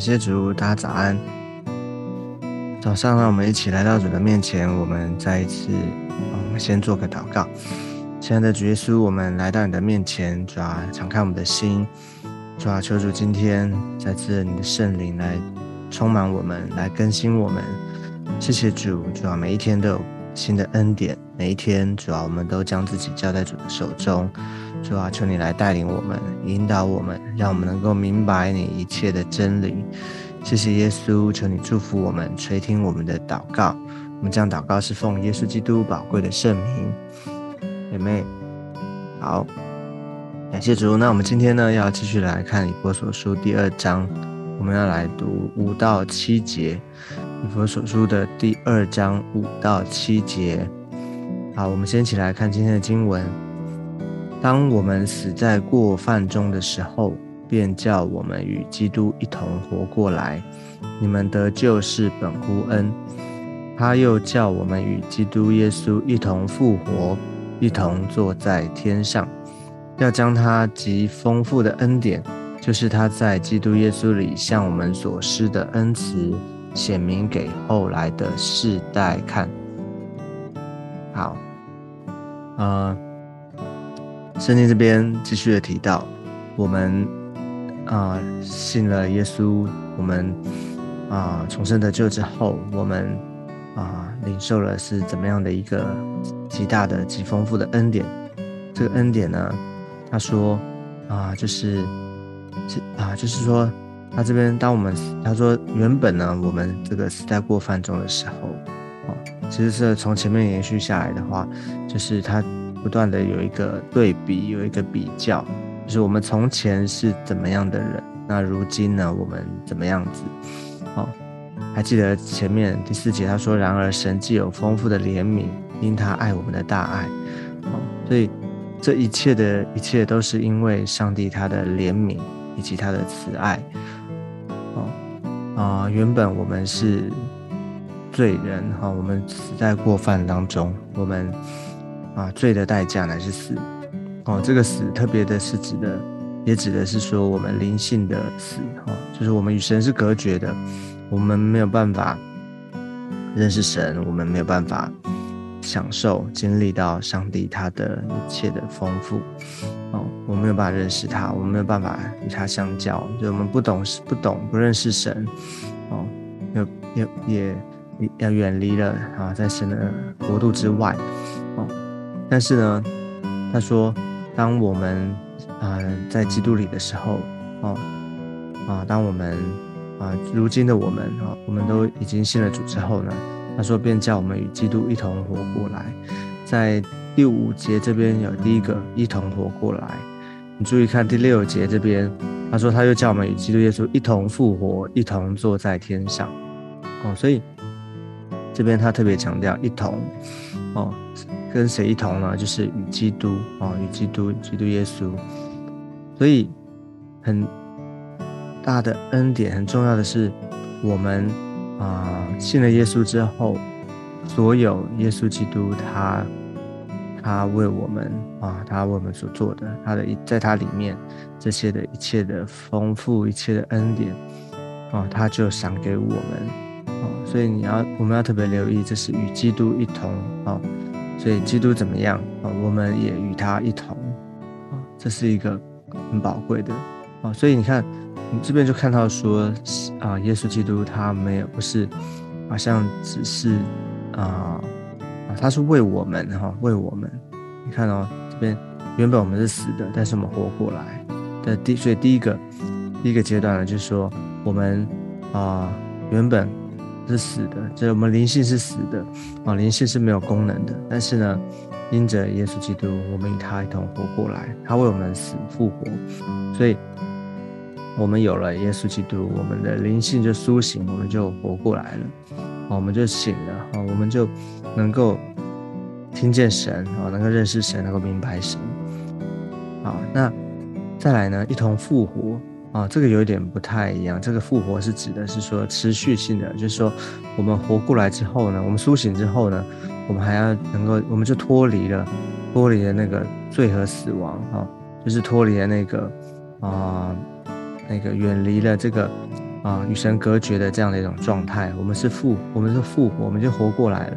谢主，大家早安。早上，让我们一起来到主的面前，我们再一次，我们先做个祷告。亲爱的主耶稣，我们来到你的面前，主啊，敞开我们的心，主啊，求主今天再次你的圣灵来充满我们，来更新我们。谢谢主，主啊，每一天都有新的恩典，每一天，主啊，我们都将自己交在主的手中。主啊，求你来带领我们，引导我们，让我们能够明白你一切的真理。谢谢耶稣，求你祝福我们，垂听我们的祷告。我们将祷告是奉耶稣基督宝贵的圣名。姐妹，好，感谢主。那我们今天呢，要继续来看以佛所书第二章，我们要来读五到七节。以佛所书的第二章五到七节。好，我们先一起来看今天的经文。当我们死在过犯中的时候，便叫我们与基督一同活过来。你们得救是本乎恩，他又叫我们与基督耶稣一同复活，一同坐在天上，要将他极丰富的恩典，就是他在基督耶稣里向我们所施的恩慈，显明给后来的世代看。好，呃。圣经这边继续的提到，我们啊信了耶稣，我们啊重生得救之后，我们啊领受了是怎么样的一个极大的、极丰富的恩典。这个恩典呢，他说啊，就是是啊，就是说那这边当我们他说原本呢，我们这个时代过犯中的时候，哦，其实是从前面延续下来的话，就是他。不断的有一个对比，有一个比较，就是我们从前是怎么样的人，那如今呢，我们怎么样子？哦，还记得前面第四节他说：“然而神既有丰富的怜悯，因他爱我们的大爱。”哦，所以这一切的一切都是因为上帝他的怜悯以及他的慈爱。啊，原本我们是罪人，哈，我们死在过犯当中，我们。啊，罪的代价乃是死。哦，这个死特别的是指的，也指的是说我们灵性的死。哈，就是我们与神是隔绝的，我们没有办法认识神，我们没有办法享受、经历到上帝他的一切的丰富。哦，我没有办法认识他，我没有办法与他相交，就我们不懂、不懂、不认识神。哦，又也也要远离了啊，在神的国度之外。哦但是呢，他说，当我们啊在基督里的时候，哦啊，当我们啊如今的我们啊，我们都已经信了主之后呢，他说便叫我们与基督一同活过来。在第五节这边有第一个一同活过来，你注意看第六节这边，他说他又叫我们与基督耶稣一同复活，一同坐在天上。哦，所以这边他特别强调一同，哦。跟谁一同呢？就是与基督哦，与基督，基督耶稣。所以很大的恩典，很重要的是，我们啊信了耶稣之后，所有耶稣基督他他为我们啊，他为我们所做的，他的一在他里面这些的一切的丰富，一切的恩典啊，他就赏给我们啊。所以你要我们要特别留意，这是与基督一同啊。所以基督怎么样啊？我们也与他一同啊，这是一个很宝贵的啊。所以你看，这边就看到说啊，耶稣基督他没有不是好像只是啊啊，他是为我们哈，为我们。你看哦，这边原本我们是死的，但是我们活过来的第，所以第一个第一个阶段呢，就是说我们啊原本。是死的，就是我们灵性是死的啊，灵性是没有功能的。但是呢，因着耶稣基督，我们与他一同活过来，他为我们死复活，所以我们有了耶稣基督，我们的灵性就苏醒，我们就活过来了，我们就醒了啊，我们就能够听见神啊，能够认识神，能够明白神啊。那再来呢，一同复活。啊，这个有一点不太一样。这个复活是指的是说持续性的，就是说我们活过来之后呢，我们苏醒之后呢，我们还要能够，我们就脱离了，脱离了那个罪和死亡啊，就是脱离了那个啊，那个远离了这个啊与神隔绝的这样的一种状态。我们是复，我们是复活，我们就活过来了。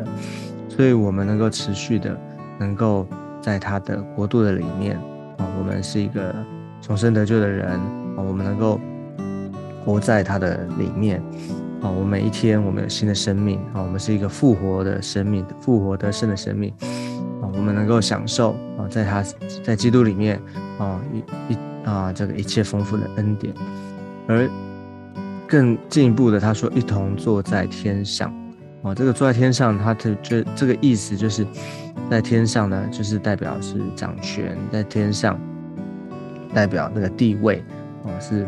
所以，我们能够持续的，能够在他的国度的里面啊，我们是一个重生得救的人啊，我们能够活在他的里面啊。我每一天，我们有新的生命啊，我们是一个复活的生命，复活得胜的生命啊。我们能够享受啊，在他，在基督里面啊，一一啊，这个一切丰富的恩典。而更进一步的，他说，一同坐在天上。哦，这个坐在天上，他的这这个意思就是，在天上呢，就是代表是掌权，在天上代表那个地位，哦，是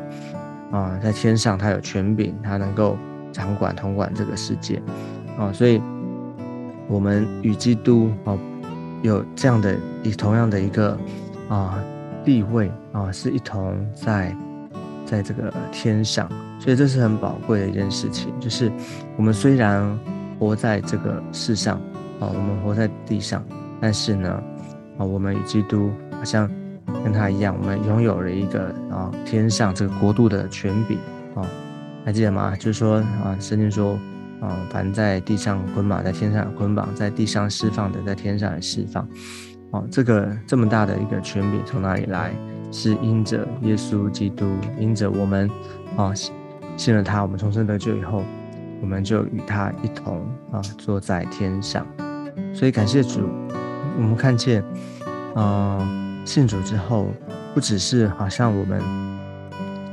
啊，在天上他有权柄，他能够掌管统管这个世界，哦，所以我们与基督哦有这样的以同样的一个啊地位啊，是一同在在这个天上，所以这是很宝贵的一件事情，就是我们虽然。活在这个世上啊，我们活在地上，但是呢，啊，我们与基督好像跟他一样，我们拥有了一个啊天上这个国度的权柄啊，还记得吗？就是说啊，圣经说啊，凡在地上捆绑，在天上捆绑，在地上释放的，在天上也释放。哦，这个这么大的一个权柄从哪里来？是因着耶稣基督，因着我们啊信了他，我们重生得救以后。我们就与他一同啊，坐在天上。所以感谢主，我们看见，啊，信主之后，不只是好像我们，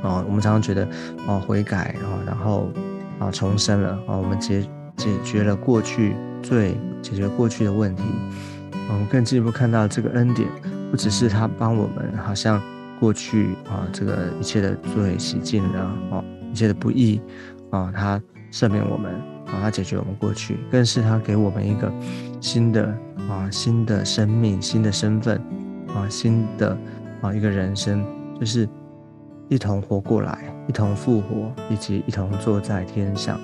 啊，我们常常觉得，啊，悔改啊，然后啊，重生了啊，我们解解决了过去罪，解决过去的问题。我们更进一步看到这个恩典，不只是他帮我们，好像过去啊，这个一切的罪洗净了，啊，一切的不义啊，他。赦免我们啊，他解决我们过去，更是他给我们一个新的啊新的生命、新的身份啊新的啊一个人生，就是一同活过来，一同复活，以及一同坐在天上。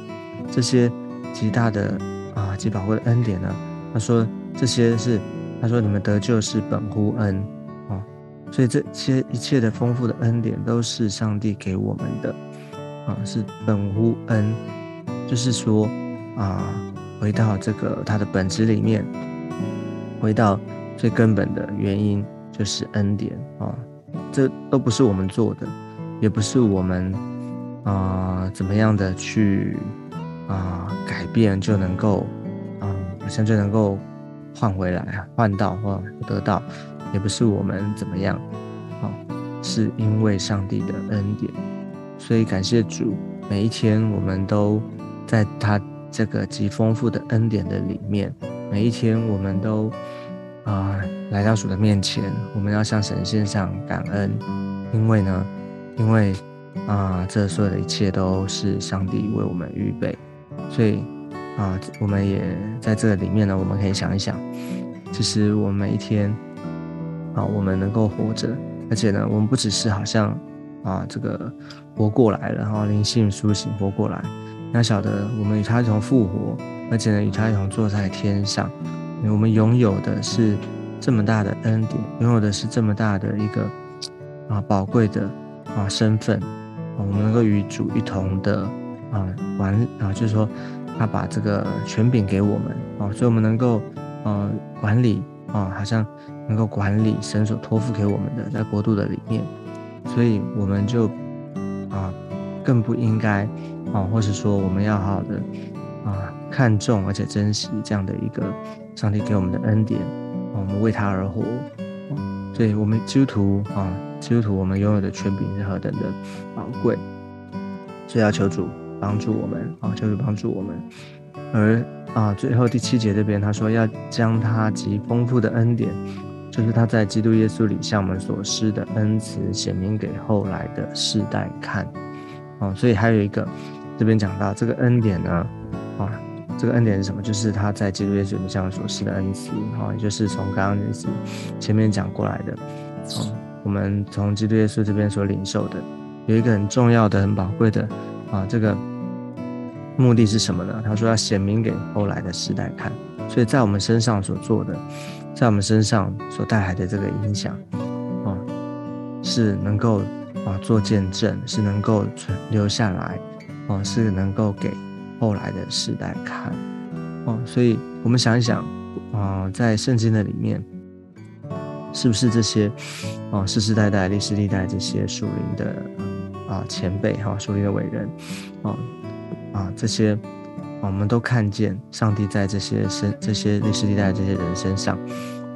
这些极大的啊极宝贵的恩典呢？他说这些是他说你们得救是本乎恩啊，所以这些一切的丰富的恩典都是上帝给我们的啊，是本乎恩。就是说，啊，回到这个它的本质里面，回到最根本的原因，就是恩典啊，这都不是我们做的，也不是我们啊怎么样的去啊改变就能够啊，好像就能够换回来、换到或得到，也不是我们怎么样啊，是因为上帝的恩典，所以感谢主，每一天我们都。在他这个极丰富的恩典的里面，每一天我们都啊来到主的面前，我们要向神献上感恩，因为呢，因为啊这所有的一切都是上帝为我们预备，所以啊我们也在这里面呢，我们可以想一想，其实我们每一天啊我们能够活着，而且呢我们不只是好像啊这个活过来了，然后灵性苏醒活过来。要晓得，我们与他一同复活，而且呢，与他一同坐在天上。我们拥有的是这么大的恩典，拥有的是这么大的一个啊宝贵的啊身份啊，我们能够与主一同的啊管啊，就是说他把这个权柄给我们啊，所以我们能够呃管理啊，好像能够管理神所托付给我们的在国度的里面，所以我们就啊更不应该。啊，或是说我们要好好的啊看重而且珍惜这样的一个上帝给我们的恩典，我们为他而活，所以我们基督徒啊，基督徒我们拥有的权柄是何等的宝贵，所以要求主帮助我们啊，就是帮助我们。而啊，最后第七节这边他说要将他极丰富的恩典，就是他在基督耶稣里向我们所施的恩慈显明给后来的世代看，啊，所以还有一个。这边讲到这个恩典呢，啊，这个恩典是什么？就是他在基督耶稣里向我们所施的恩赐，啊，也就是从刚刚就是前面讲过来的，啊，我们从基督耶稣这边所领受的，有一个很重要的、很宝贵的，啊，这个目的是什么呢？他说要显明给后来的时代看，所以在我们身上所做的，在我们身上所带来的这个影响，啊，是能够啊做见证，是能够存留下来。哦，是能够给后来的世代看哦。所以我们想一想，啊，在圣经的里面，是不是这些哦世世代代、历史历代这些属灵的啊前辈哈，属灵的伟人，哦啊这些，我们都看见上帝在这些身、这些历史地带这些人身上。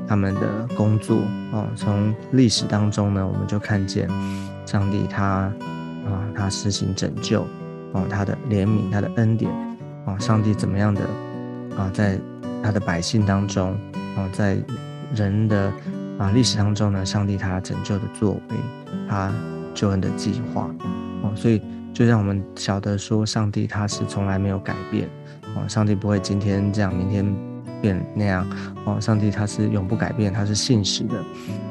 他们的工作啊，从历史当中呢，我们就看见上帝他啊，他实行拯救啊，他的怜悯，他的恩典啊，上帝怎么样的啊，在他的百姓当中啊，在人的啊历史当中呢，上帝他拯救的作为，他救恩的计划哦，所以就让我们晓得说，上帝他是从来没有改变哦，上帝不会今天这样，明天。变那样哦，上帝他是永不改变，他是信实的，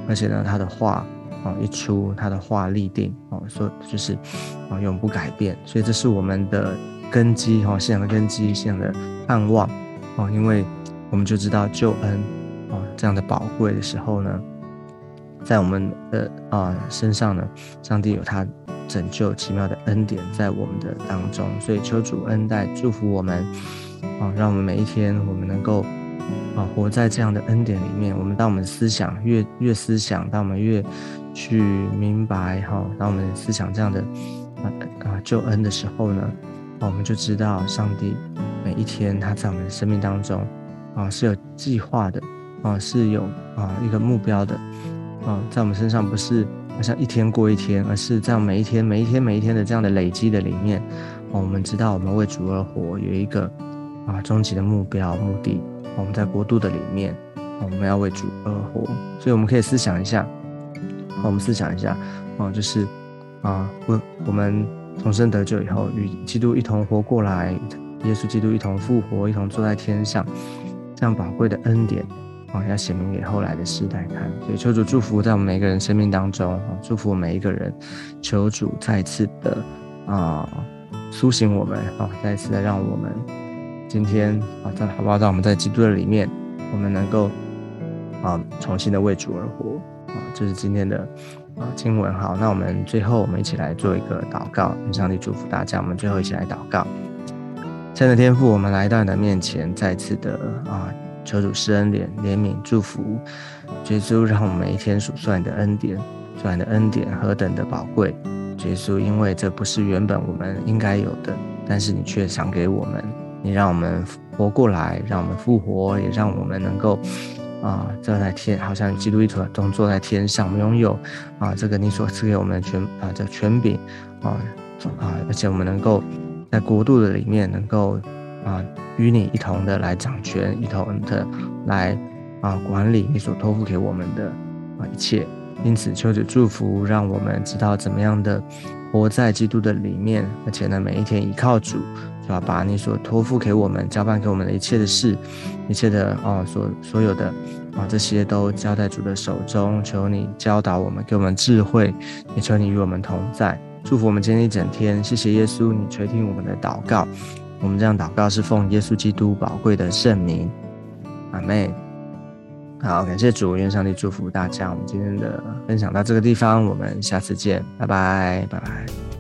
而且呢，他的话哦一出，他的话立定哦，说就是啊永不改变，所以这是我们的根基哈，信仰的根基，信仰的盼望哦，因为我们就知道救恩哦这样的宝贵的时候呢，在我们的啊身上呢，上帝有他拯救奇妙的恩典在我们的当中，所以求主恩待祝福我们啊，让我们每一天我们能够。啊，活在这样的恩典里面，我们当我们思想越越思想，当我们越去明白哈，当我们思想这样的啊啊救恩的时候呢，啊，我们就知道上帝每一天他在我们的生命当中啊是有计划的啊是有啊一个目标的啊，在我们身上不是好像一天过一天，而是在每一天每一天每一天的这样的累积的里面，我们知道我们为主而活有一个啊终极的目标目的。我们在国度的里面，我们要为主而活，所以我们可以思想一下，我们思想一下，哦，就是啊，我我们重生得救以后，与基督一同活过来，耶稣基督一同复活，一同坐在天上，这样宝贵的恩典，啊，要显明给后来的世代看。所以求主祝福在我们每个人生命当中，祝福每一个人，求主再次的啊苏醒我们，啊，再次的让我们。今天啊，在好不好？在我们在基督的里面，我们能够啊重新的为主而活啊，这是今天的啊经文。好，那我们最后我们一起来做一个祷告，愿上帝祝福大家。我们最后一起来祷告。亲爱的天父，我们来到你的面前，再次的啊求主施恩怜怜悯祝福，耶稣让我们每一天数算你的恩典，算你的恩典何等的宝贵。耶稣，因为这不是原本我们应该有的，但是你却想给我们。你让我们活过来，让我们复活，也让我们能够啊坐在天，好像基督一同坐在天上，我们拥有啊这个你所赐给我们的权啊这权柄啊啊，而且我们能够在国度的里面，能够啊与你一同的来掌权，一同的来啊管理你所托付给我们的啊一切。因此，求主祝福，让我们知道怎么样的活在基督的里面，而且呢，每一天依靠主。就要把你所托付给我们、交办给我们的一切的事、一切的哦，所所有的啊，这些都交在主的手中。求你教导我们，给我们智慧，也求你与我们同在，祝福我们今天一整天。谢谢耶稣，你垂听我们的祷告。我们这样祷告是奉耶稣基督宝贵的圣名，阿妹。好，感谢主，愿上帝祝福大家。我们今天的分享到这个地方，我们下次见，拜拜，拜拜。